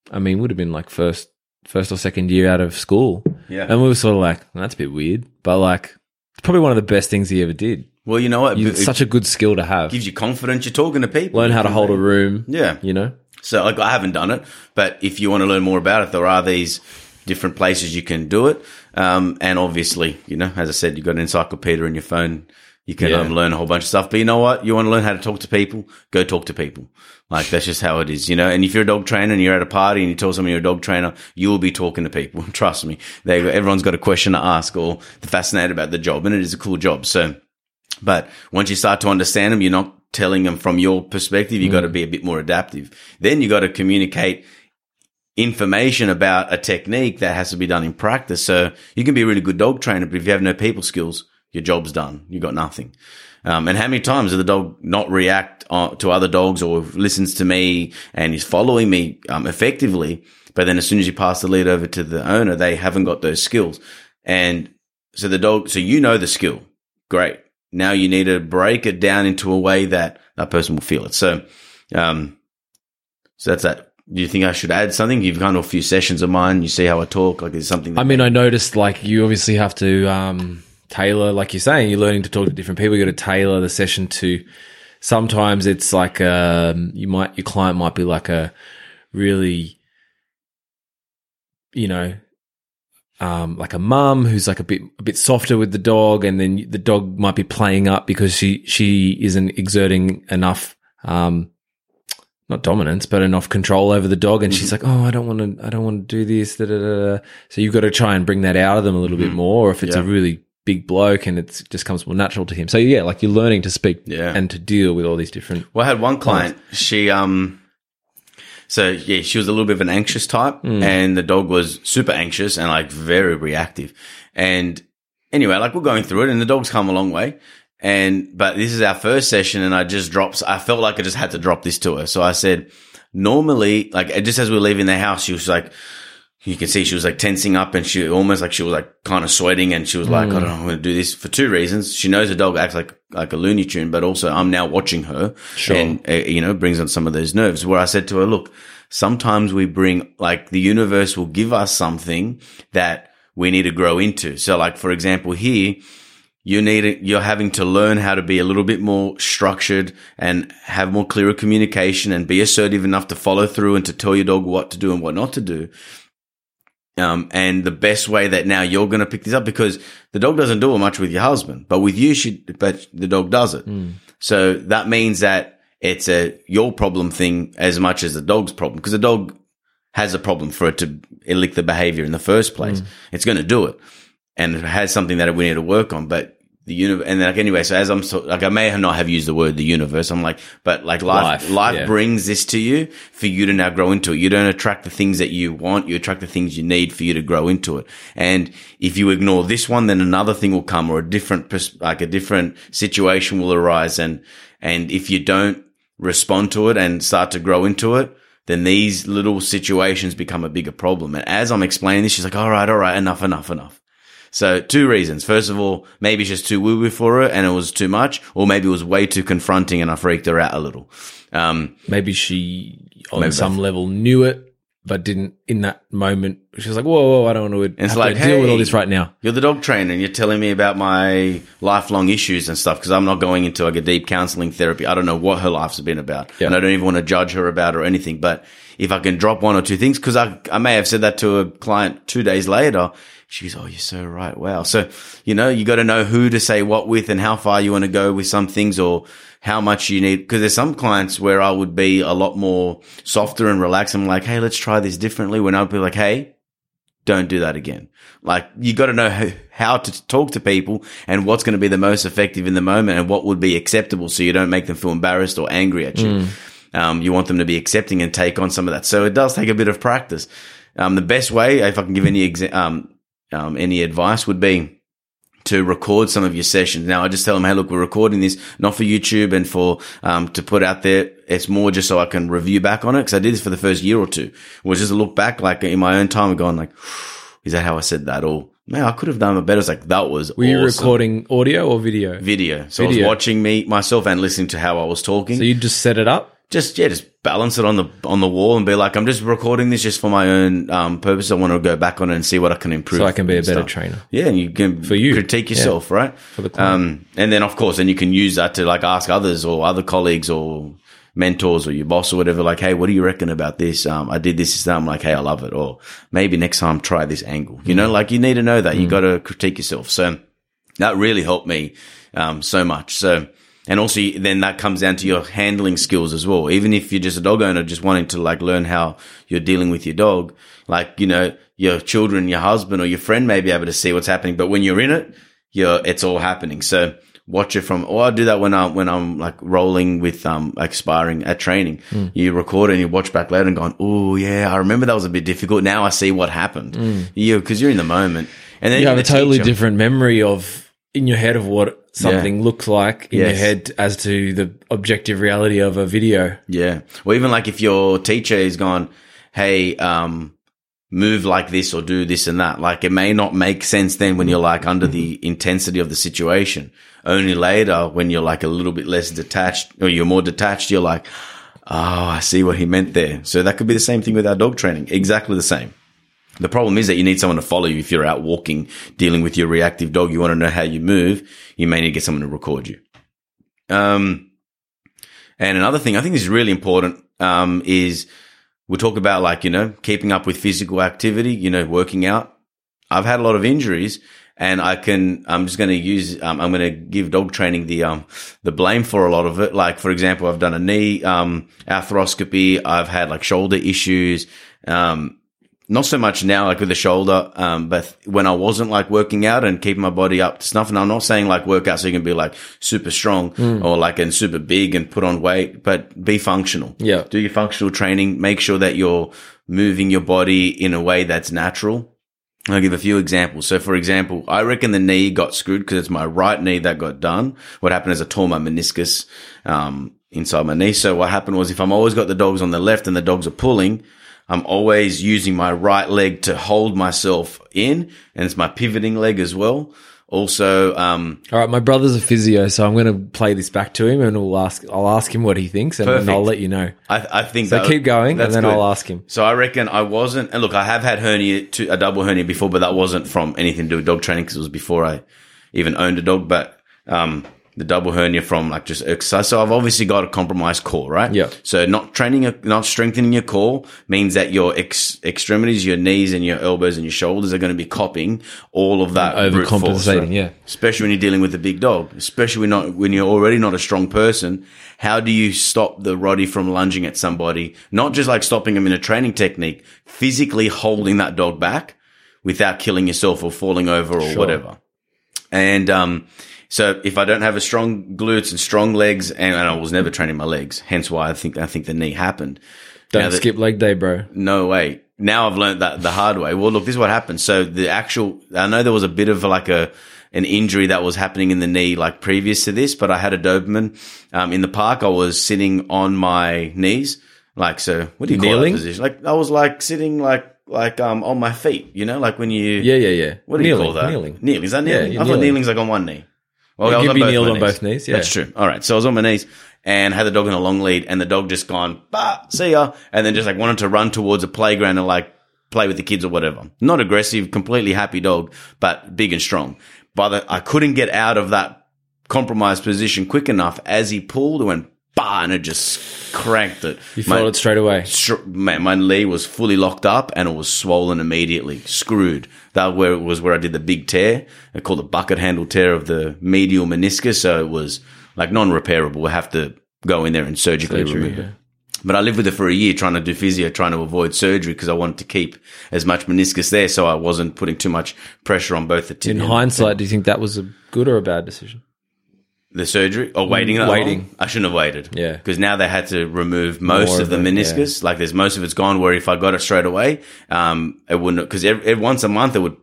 I mean, would have been like first, first or second year out of school, yeah. and we were sort of like, that's a bit weird, but like, it's probably one of the best things he ever did. Well, you know what? You, it's such a good skill to have. gives you confidence. You're talking to people. Learn how to hold a room. Yeah. You know. So like, I haven't done it, but if you want to learn more about it, there are these different places you can do it. Um, and obviously, you know, as I said, you've got an encyclopedia in your phone. You can Yeah. um, learn a whole bunch of stuff. But you know what? You want to learn how to talk to people? Go talk to people. Like that's just how it is, you know. And if you're a dog trainer and you're at a party and you tell someone you're a dog trainer, you will be talking to people. Trust me. They everyone's got a question to ask or they're fascinated about the job, and it is a cool job. So, but once you start to understand them, you're not telling them from your perspective. You got to be a bit more adaptive. Then you got to communicate information about a technique that has to be done in practice. So you can be a really good dog trainer, but if you have no people skills, your job's done. You got nothing. Um, and how many times does the dog not react uh, to other dogs or listens to me and is following me um, effectively? But then as soon as you pass the lead over to the owner, they haven't got those skills. And so the dog, so you know the skill. Great. Now you need to break it down into a way that that person will feel it. So, um, so that's that. Do you think I should add something? You've gone to a few sessions of mine. You see how I talk. Like, there's something. That I mean, I noticed like you obviously have to um, tailor, like you're saying, you're learning to talk to different people. You got to tailor the session to. Sometimes it's like um, you might your client might be like a really, you know, um, like a mum who's like a bit a bit softer with the dog, and then the dog might be playing up because she she isn't exerting enough. Um, not dominance, but enough control over the dog. And she's like, "Oh, I don't want to, I don't want to do this." Da, da, da. So you've got to try and bring that out of them a little bit more. Or if it's a really big bloke and it just comes more natural to him. So yeah, like you're learning to speak Yeah. and to deal with all these different. Well, I had one client. She um, so yeah, she was a little bit of an anxious type, hmm. and the dog was super anxious and like very reactive. And anyway, like we're going through it, and the dog's come a long way. And but this is our first session, and I just dropped. I felt like I just had to drop this to her, so I said, normally, like just as we're leaving the house, she was like. You can see she was like tensing up and she almost like she was like kind of sweating and she was like, I don't know, I'm going to do this for two reasons. She knows the dog acts like, like a Looney Tune, but also I'm now watching her Sure. and, uh, you know, brings on some of those nerves where I said to her, look, sometimes we bring like the universe will give us something that we need to grow into. So like, for example, here, you need it, you're having to learn how to be a little bit more structured and have more clearer communication and be assertive enough to follow through and to tell your dog what to do and what not to do. Um, and the best way that now you're going to pick this up because the dog doesn't do it much with your husband, but with you, she, but the dog does it. So that means that it's a your problem thing as much as the dog's problem because the dog has a problem for it to elicit the behavior in the first place. It's going to do it and it has something that we need to work on, but the universe, and like anyway, so as I'm so, like, I may have not have used the word the universe. I'm like, but like life, Life, life yeah. brings this to you for you to now grow into it. You don't attract the things that you want. You attract the things you need for you to grow into it. And if you ignore this one, then another thing will come or a different, pers- like a different situation will arise. And, And if you don't respond to it and start to grow into it, then these little situations become a bigger problem. And as I'm explaining this, she's like, all right, all right, enough, enough, enough. So two reasons. First of all, maybe it's just too woo woo for her and it was too much, or maybe it was way too confronting and I freaked her out a little. Um, Maybe she, on Maybe some both. level, knew it, but didn't in that moment. She was like, "Whoa, whoa, I don't want to It's like, to deal with all this right now." You're the dog trainer and you're telling me about my lifelong issues and stuff because I'm not going into like a deep counseling therapy. I don't know what her life's been about. Yeah. And I don't even want to judge her about or anything. But if I can drop one or two things, because I, I may have said that to a client two days later, she goes, Oh, you're so right. Wow. So, you know, you got to know who to say what with and how far you want to go with some things or how much you need. Cause there's some clients where I would be a lot more softer and relaxed. I'm like, Hey, let's try this differently. When I'd be like, Hey, don't do that again. Like you got to know how, to talk to people and what's going to be the most effective in the moment and what would be acceptable so you don't make them feel embarrassed or angry at you. Um, you want them to be accepting and take on some of that. So it does take a bit of practice. Um, the best way, if I can give any exa- um, um, any advice would be to record some of your sessions. Now I just tell them, Hey, look, we're recording this not for YouTube and for, um, to put out there. It's more just so I can review back on it. Cause I did this for the first year or two. It was just a look back, like in my own time going like, is that how I said that? Or man, I could have done it better. It's like, that was Were you recording audio or video? video. So I was watching me, myself and listening to how I was talking. So you just set it up. Just, yeah, just balance it on the, on the wall and be like, I'm just recording this just for my own, um, purpose. I want to go back on it and see what I can improve. So I can be a better stuff. trainer. Yeah, and you can For you. critique yourself, right? For the client. um, and then of course, then you can use that to like ask others or other colleagues or mentors or your boss or whatever. Like, hey, what do you reckon about this? Um, I did this, this, that. I'm like, hey, I love it. Or maybe next time try this angle. You Mm. know, like you need to know that you got to critique yourself. So that really helped me um, so much. So. And also then that comes down to your handling skills as well. Even if you're just a dog owner, just wanting to like learn how you're dealing with your dog, like, you know, your children, your husband or your friend may be able to see what's happening. But when you're in it, you're, it's all happening. So watch it from, or I do that when I'm, when I'm like rolling with, um, like sparring at training. You record and you watch back later and going, Oh yeah, I remember that was a bit difficult. Now I see what happened. Yeah. Cause you're in the moment. And then You have a totally teacher- different memory of in your head of what something looks like in your head as to the objective reality of a video. Yeah. Or even like if your teacher is gone, hey, um, move like this or do this and that. Like it may not make sense then when you're like under the intensity of the situation. Only later when you're like a little bit less detached or you're more detached, you're like, oh, I see what he meant there. So that could be the same thing with our dog training. Exactly the same. The problem is that you need someone to follow you. If you're out walking, dealing with your reactive dog, you want to know how you move. You may need to get someone to record you. Um, and another thing I think is really important, um, is we talk about like, you know, keeping up with physical activity, you know, working out. I've had a lot of injuries and I can, I'm just going to use, um, I'm going to give dog training the, um, the blame for a lot of it. Like, for example, I've done a knee, um, arthroscopy. I've had like shoulder issues. Um, not so much now, like with the shoulder, um, but when I wasn't like working out and keeping my body up to snuff, and I'm not saying like work out so you can be like super strong or like and super big and put on weight, but be functional. Yeah. Do your functional training. Make sure that you're moving your body in a way that's natural. I'll give a few examples. So, for example, I reckon the knee got screwed because it's my right knee that got done. What happened is I tore my meniscus um, inside my knee. So, what happened was if I'm always got the dogs on the left and the dogs are pulling, I'm always using my right leg to hold myself in, and it's my pivoting leg as well. Also, um, All right, my brother's a physio, so I'm going to play this back to him, and we'll ask. I'll ask him what he thinks, and then I'll let you know. I, I think So that, keep going, and then good. I'll ask him. So I reckon I wasn't, and look, I have had hernia, to, a double hernia before, but that wasn't from anything to do with dog training because it was before I even owned a dog. But um, the double hernia from like just exercise. So I've obviously got a compromised core, right? Yeah. So not training, not strengthening your core means that your ex- extremities, your knees, and your elbows and your shoulders are going to be copying all of that force, Overcompensating, right? yeah. especially when you're dealing with a big dog, especially when not when you're already not a strong person. How do you stop the Rottie from lunging at somebody? Not just like stopping them in a training technique, physically holding that dog back without killing yourself or falling over or Sure. whatever. And um, so if I don't have a strong glutes and strong legs, and, and I was never training my legs, hence why I think I think the knee happened. Don't Now that- skip leg day, bro. no way. Now I've learned that the hard way. Well, look, this is what happened. So the actual, I know there was a bit of like a, an injury that was happening in the knee like previous to this, but I had a Doberman um, in the park. I was sitting on my knees, like so. What do you call that position? Like I was like sitting like like um on my feet. You know, like when you Yeah, yeah, yeah. What do kneeling, you call that? Kneeling. Kneeling. Is that kneeling? you're I thought kneeling. kneeling's like on one knee. Well, I was on be both kneeled my on both knees, yeah. That's true. All right. So I was on my knees and had the dog in a long lead and the dog just gone, bah, see ya. And then just like wanted to run towards a playground and like play with the kids or whatever. Not aggressive, completely happy dog, but big and strong. But I couldn't get out of that compromised position quick enough as he pulled and went, bah, and it just cranked it. You My- felt it straight away. str- man, my knee was fully locked up and it was swollen immediately, screwed. That where it was where I did the big tear. I called the bucket handle tear of the medial meniscus. So it was like non-repairable. We have to go in there and surgically Surgery, remove yeah. it. But I lived with it for a year trying to do physio, trying to avoid surgery because I wanted to keep as much meniscus there so I wasn't putting too much pressure on both the In tibia and hindsight, do you think that was a good or a bad decision? The surgery or waiting that Waiting. long? I shouldn't have waited. Yeah. Because now they had to remove most More of the it, meniscus. Like there's most of it's gone where if I got it straight away, um, it wouldn't, cause every, every, once a month it would,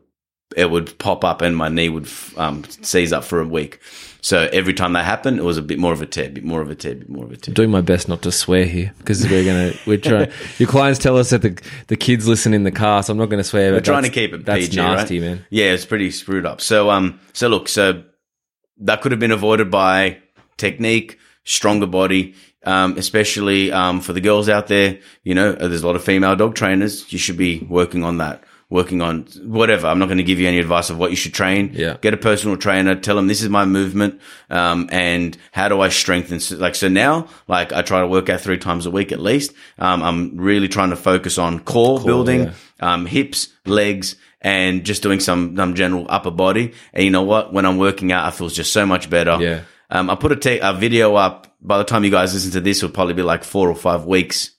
it would pop up and my knee would, um, seize up for a week. So every time that happened, it was a bit more of a tear, bit more of a tear, bit more of a tear. doing my best not to swear here because we're gonna we're trying. your clients tell us that the the kids listen in the car, so I'm not going to swear. We're but trying to keep it That's PG, nasty, right? man. Yeah, it's pretty screwed up. So, um, so look, so that could have been avoided by technique, stronger body, um, especially um, for the girls out there. You know, there's a lot of female dog trainers. You should be working on that. Working on whatever. I'm not going to give you any advice of what you should train. Yeah. Get a personal trainer. Tell them this is my movement, um, and how do I strengthen? So, Like so now, like I try to work out three times a week at least. Um, I'm really trying to focus on core, building, yeah. um, hips, legs, and just doing some, some general upper body. And you know what? When I'm working out, I feel just so much better. Yeah. Um, I put a, a video up. By the time you guys listen to this, it'll probably be like four or five weeks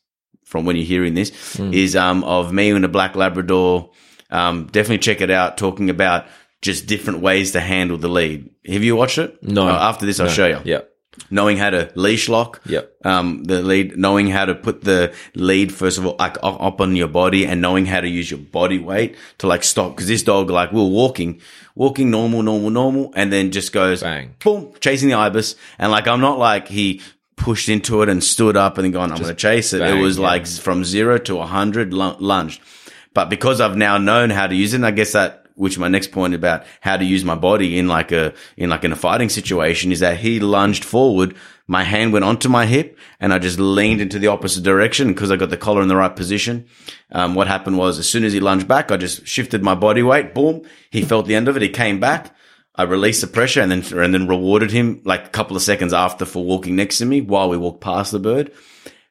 from when you're hearing this. Hmm. Is um of me and a black Labrador. Um, definitely check it out. Talking about just different ways to handle the lead. Have you watched it? No. Uh, after this, I'll show you. Yeah, Knowing how to leash lock Yep. um, the lead, knowing how to put the lead first of all like up, on your body, and knowing how to use your body weight to like stop. Because this dog, like, we were walking, walking normal, normal, normal, and then just goes Bang. boom, chasing the ibis, and like I'm not like he pushed into it and stood up and then gone, I'm going to chase it. bang, it was yeah. like from zero to a hundred lu- lunged. But because I've now known how to use it, and I guess that, which my next point about how to use my body in like a, in like in a fighting situation is that he lunged forward. My hand went onto my hip and I just leaned into the opposite direction because I got the collar in the right position. Um, what happened was as soon as he lunged back, I just shifted my body weight. Boom. He felt the end of it. He came back. I released the pressure and then, and then rewarded him like a couple of seconds after for walking next to me while we walked past the bird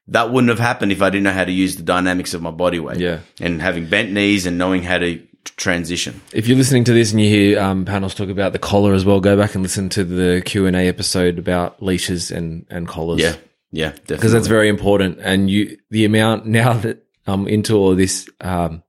that wouldn't have happened if I didn't know how to use the dynamics of my body weight. Yeah. And having bent knees and knowing how to transition. If you're listening to this and you hear um, panels talk about the collar as well, go back and listen to the Q and A episode about leashes and and collars. Yeah. Yeah. Definitely. because that's very important. And you, the amount now that I'm into all this, um,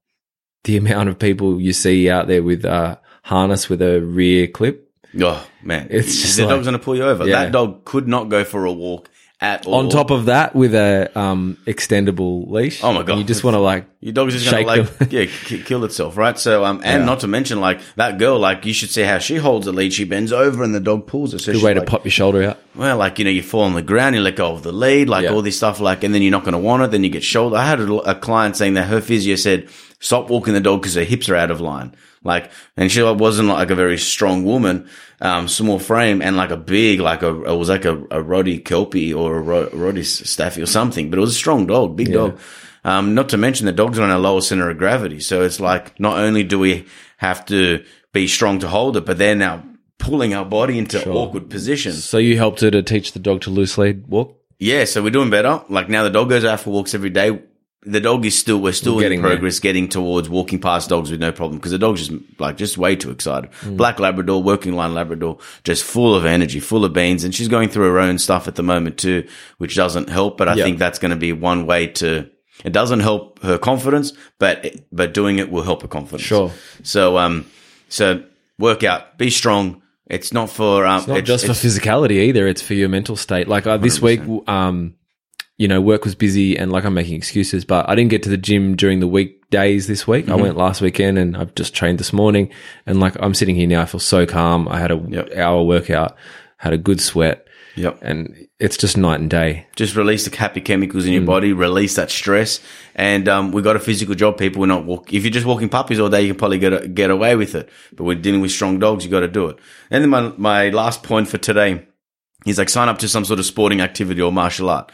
the amount of people you see out there with a harness with a rear clip Oh, man. It's just the like- dog's going to pull you over. Yeah. That dog could not go for a walk at all. on top of that with a um, extendable leash. Oh my God. You just want to like Your dog's just gonna like, yeah, k- kill itself, right? So, um, and Yeah. not to mention like that girl, like you should see how she holds the lead. She bends over and the dog pulls her. So good way to like, pop your shoulder out. Well, like, you know, you fall on the ground, you let go of the lead, like Yeah. all this stuff, like, and then you're not going to want it. Then you get shoulder. I had a, a client saying that her physio said, stop walking the dog because her hips are out of line. Like, and she wasn't like a very strong woman, um, small frame and like a big, like a, it was like a, a Rottie Kelpie or a Ro- Rottie Staffy or something, but it was a strong dog, big dog. Um, not to mention the dogs are on a lower center of gravity. So it's like, not only do we have to be strong to hold it, but they're now pulling our body into awkward positions. So you helped her to teach the dog to loose lead walk. Yeah, so we're doing better. Like now the dog goes out for walks every day. The dog is still, we're still We're in getting there. progress getting towards walking past dogs with no problem because the dog's just like, just way too excited. Mm. Black Labrador, working line Labrador, just full of energy, full of beans. And she's going through her own stuff at the moment too, which doesn't help. But I Yeah. think that's going to be one way to, it doesn't help her confidence, but, but doing it will help her confidence. Sure. So, um, so work out, be strong. It's not for, um, Not just for physicality either; it's for your mental state. Like uh, this week, um, you know, work was busy and like I'm making excuses, but I didn't get to the gym during the weekdays this week. I went last weekend and I've just trained this morning and like I'm sitting here now. I feel so calm. I had a Yep. hour workout, had a good sweat Yep. and it's just night and day. just release the happy chemicals in your body, release that stress. And um, we got a physical job. People, we're not walk. If you're just walking puppies all day, you can probably get get away with it. But we're dealing with strong dogs. You got to do it. And then my my last point for today is like sign up to some sort of sporting activity or martial art.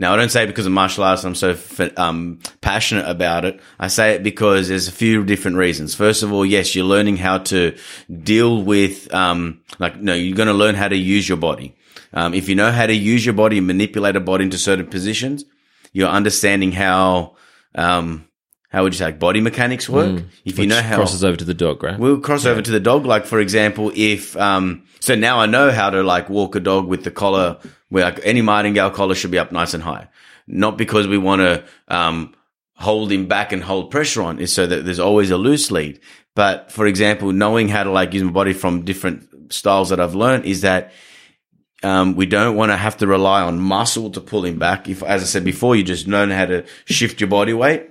Now, I don't say it because of martial arts I'm so um, passionate about it. I say it because there's a few different reasons. First of all, yes, you're learning how to deal with, um, like, no, you're going to learn how to use your body. Um, if you know how to use your body and manipulate a body into certain positions, you're understanding how, um, how would you say, like body mechanics work? if you know how crosses over to the dog, right? We'll cross over to the dog. Like for example, if um, so now I know how to like walk a dog with the collar, where like any martingale collar should be up nice and high. Not because we want to um, hold him back and hold pressure on, is so that there's always a loose lead. But for example, knowing how to like use my body from different styles that I've learned is that um, we don't want to have to rely on muscle to pull him back. If, as I said before, you just learn how to shift your body weight.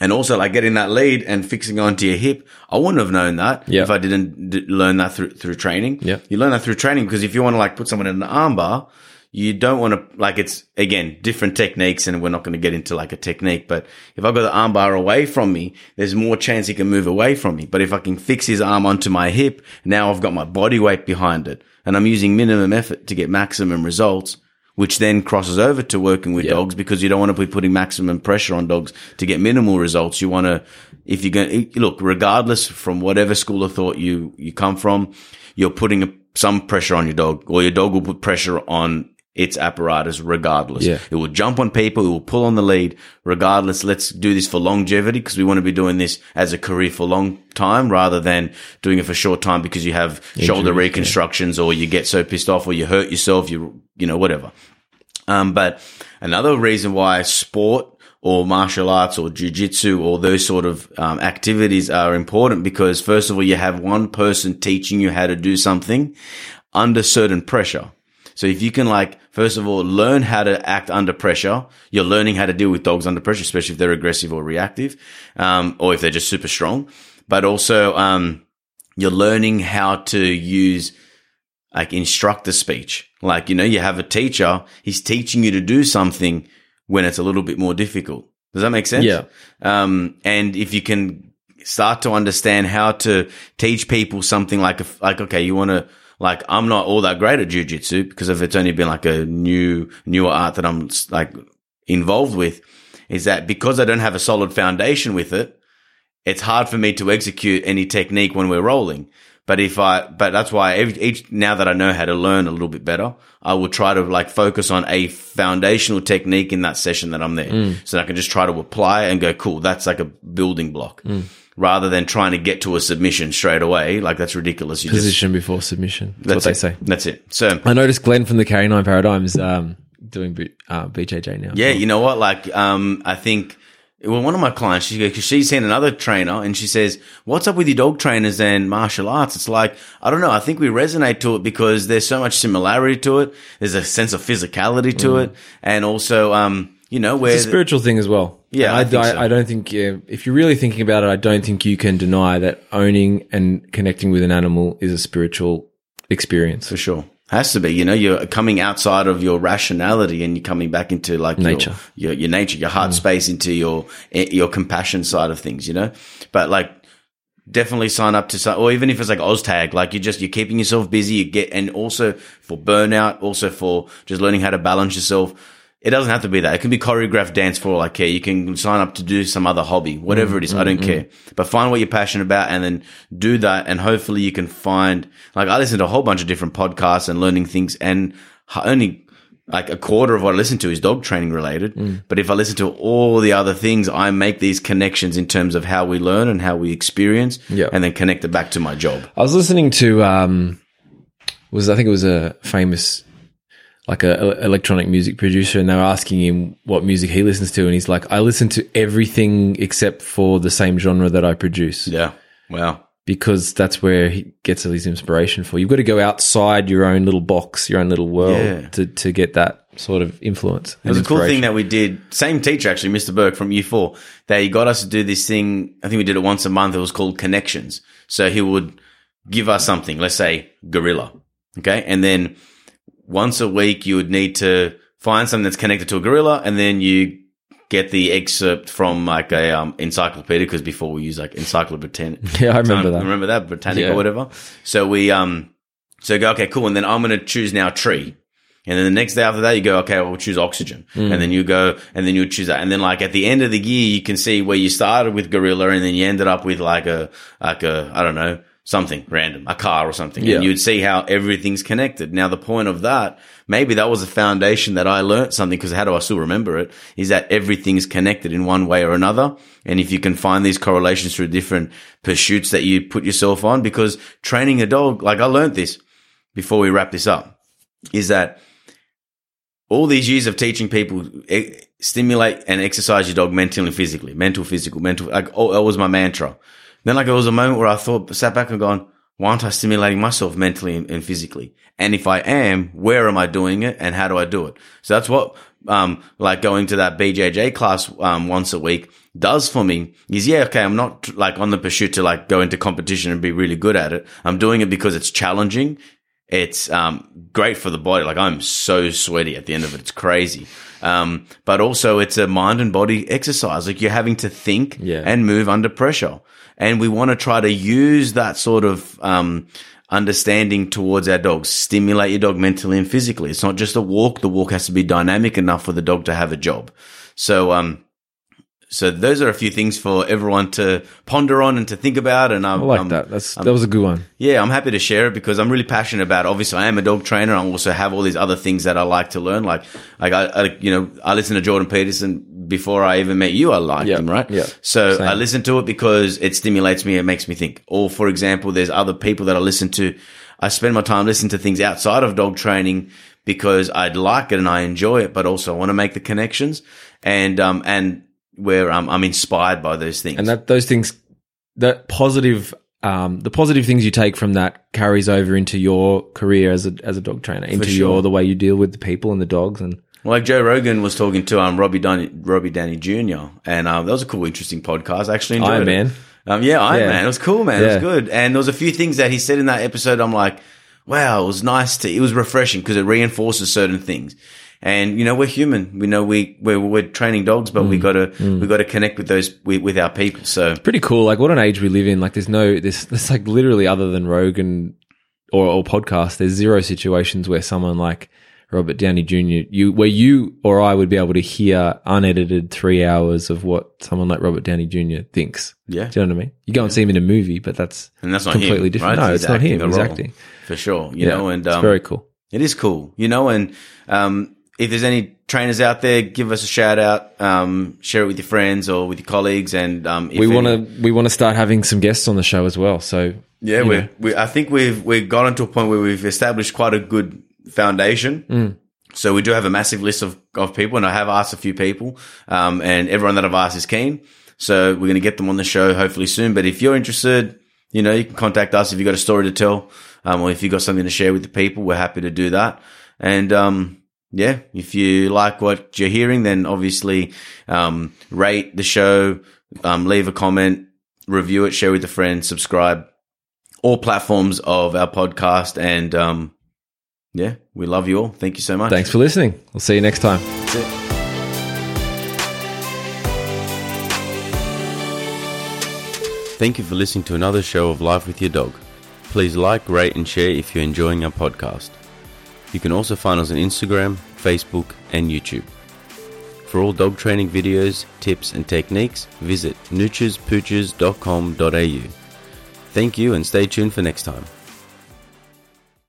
And also like getting that lead and fixing onto your hip. I wouldn't have known that Yeah. if I didn't d- learn that through, through training. Yeah. You learn that through training because if you want to like put someone in an armbar, you don't want to like it's again different techniques and we're not going to get into like a technique but if i've got the armbar away from me there's more chance he can move away from me. But if i can fix his arm onto my hip now i've got my body weight behind it. And i'm using minimum effort to get maximum results which then crosses over to working with dogs because you don't want to be putting maximum pressure on dogs to get minimal results. You want to if you're going to look regardless from whatever school of thought you you come from you're putting a, some pressure on your dog or your dog will put pressure on its apparatus regardless. Yeah. It will jump on people. It will pull on the lead regardless. Let's do this for longevity because we want to be doing this as a career for long time rather than doing it for short time because you have shoulder Injuries, reconstructions or you get so pissed off or you hurt yourself, you, you know, whatever. Um, but another reason why sport or martial arts or jujitsu or those sort of um, activities are important because first of all, you have one person teaching you how to do something under certain pressure. So if you can like, first of all, learn how to act under pressure, you're learning how to deal with dogs under pressure, especially if they're aggressive or reactive, um, or if they're just super strong. But also, um, you're learning how to use like instructor speech. Like, you know, you have a teacher, he's teaching you to do something when it's a little bit more difficult. Does that make sense? Yeah. Um, and if you can start to understand how to teach people something like, a, like, okay, you want to, like, I'm not all that great at jujitsu because if it's only been like a new, newer art that I'm like involved with is that because I don't have a solid foundation with it, it's hard for me to execute any technique when we're rolling. But if I, but that's why every, each, now that I know how to learn a little bit better, I will try to like focus on a foundational technique in that session that I'm there. Mm. So that I can just try to apply and go, cool, that's like a building block mm. Rather than trying to get to a submission straight away. Like that's ridiculous. You just, Position before submission. That's, that's what it. they say. That's it. So I noticed Glenn from the Carry Nine Paradigms um, doing B- uh, BJJ now. Yeah, you know what? Like, um, I think well, one of my clients, she because she's seen another trainer, and she says, "What's up with your dog trainers and martial arts?" It's like I don't know. I think we resonate to it because there's so much similarity to it. There's a sense of physicality to it, and also, um, you know, where It's a spiritual thing as well. Yeah, I, I so. I don't think if you're really thinking about it, I don't think you can deny that owning and connecting with an animal is a spiritual experience. for sure. Has to be, you know, you're coming outside of your rationality and you're coming back into like your- Nature. your, your, nature, your heart space into your, eh, your compassion side of things, you know? But like, definitely sign up to some, or even if it's like OzTag, like you're just, you're keeping yourself busy, you get, and also for burnout, also for just learning how to balance yourself. It doesn't have to be that. It can be choreographed dance for all I care. You can sign up to do some other hobby, whatever mm, it is. Mm, I don't mm. care. But find what you're passionate about and then do that. And hopefully you can find, like I listen to a whole bunch of different podcasts and learning things and only like a quarter of what I listen to is dog training related. But if I listen to all the other things, I make these connections in terms of how we learn and how we experience Yeah. and then connect it back to my job. I was listening to um, was I think it was a famous like a, a electronic music producer, and they were asking him what music he listens to, and he's like, I listen to everything except for the same genre that I produce. Yeah. Wow. because that's where he gets all his inspiration for. You've got to go outside your own little box, your own little world Yeah. to, to get that sort of influence. It was a cool thing that we did. Same teacher, actually, Mr. Burke from Year Four. They got us to do this thing. I think we did it once a month. It was called Connections. So he would give us something. Let's say gorilla. Okay, and then once a week you would need to find something that's connected to a gorilla, and then you get the excerpt from like a um, encyclopedia because before we use like encyclopedia. Yeah, I remember that. Remember that Britannica Yeah. or whatever. So we um so go okay cool, and then I'm going to choose now tree. And then the next day after that, you go, okay, well, we'll choose oxygen. Mm. And then you go, and then you choose that. And then like at the end of the year, you can see where you started with gorilla and then you ended up with like a, like a, I don't know, something random, a car or something. Yeah. And you'd see how everything's connected. Now, the point of that, maybe that was a foundation that I learned something because how do I still remember it? Is that everything's connected in one way or another. And if you can find these correlations through different pursuits that you put yourself on, because training a dog, like I learned this before we wrap this up, is that all these years of teaching people eh, stimulate and exercise your dog mentally and physically, mental, physical, mental. Like, oh, that was my mantra. Then, like, there was a moment where I thought, sat back and gone, why aren't I stimulating myself mentally and, and physically? And if I am, where am I doing it and how do I do it? So that's what, um, like going to that BJJ class, um, once a week does for me is, yeah, okay, I'm not like on the pursuit to like go into competition and be really good at it. I'm doing it because it's challenging. It's um, great for the body. Like I'm so sweaty at the end of it. It's crazy. Um, but also it's a mind and body exercise. Like you're having to think Yeah. and move under pressure. And we want to try to use that sort of, um, understanding towards our dogs. Stimulate your dog mentally and physically. It's not just a walk. The walk has to be dynamic enough for the dog to have a job. So, um, so those are a few things for everyone to ponder on and to think about. And I'm, I like I'm- that. That's that was a good one. yeah, I'm happy to share it because I'm really passionate about. It. Obviously, I am a dog trainer. I also have all these other things that I like to learn. Like, like I, I you know, I listened to Jordan Peterson before I even met you. I liked Yeah, him, right? yeah, So same. I listen to it because it stimulates me. It makes me think. Or, for example, there's other people that I listen to. I spend my time listening to things outside of dog training because I'd like it and I enjoy it, but also I want to make the connections and um and where um, I'm inspired by those things. And that those things, that positive, um, the positive things you take from that carries over into your career as a as a dog trainer, into sure. your the way you deal with the people and the dogs, and like Joe Rogan was talking to um Robbie Downey, Robbie Downey Jr. and um that was a cool, interesting podcast. I actually enjoyed Iron it. Man. Um, yeah, Iron Yeah. Man. It was cool, man. It was good, and there was a few things that he said in that episode. I'm like, wow, it was nice to. It was refreshing because it reinforces certain things. And you know, we're human. We know we we're, we're training dogs, but Mm. we got to we got to connect with those with, with our people. So pretty cool. Like what an age we live in. Like there's no this. There's like literally other than Rogan or or podcast. There's zero situations where someone like Robert Downey Jr. You where you or I would be able to hear unedited three hours of what someone like Robert Downey Jr. thinks. yeah, Do you know what I mean? You go and see him in a movie, but that's and that's not completely him, different. right? No, He's it's not him. He's acting. for sure. You know, and it's um, very cool. It is cool, you know, and um, if there's any trainers out there, give us a shout out, um, share it with your friends or with your colleagues, and um, if We want to we want to start having some guests on the show as well. So yeah, we we I think we've we've gotten to a point where we've established quite a good foundation. Mm. So we do have a massive list of, of people, and I have asked a few people, um, and everyone that I've asked is keen. So we're going to get them on the show hopefully soon. But if you're interested, you know, you can contact us if you've got a story to tell, um, or if you've got something to share with the people. We're happy to do that. And um, yeah, if you like what you're hearing, then obviously um, rate the show, um, leave a comment, review it, share with a friend, subscribe, all platforms of our podcast. And um, yeah, we love you all. Thank you so much. thanks for listening. We'll see you next time. That's it. Thank you for listening to another show of Life with Your Dog. Please like, rate, and share if you're enjoying our podcast. You can also find us on Instagram, Facebook, and YouTube. For all dog training videos, tips, and techniques, visit nutcherspooches.com.au. Thank you and stay tuned for next time.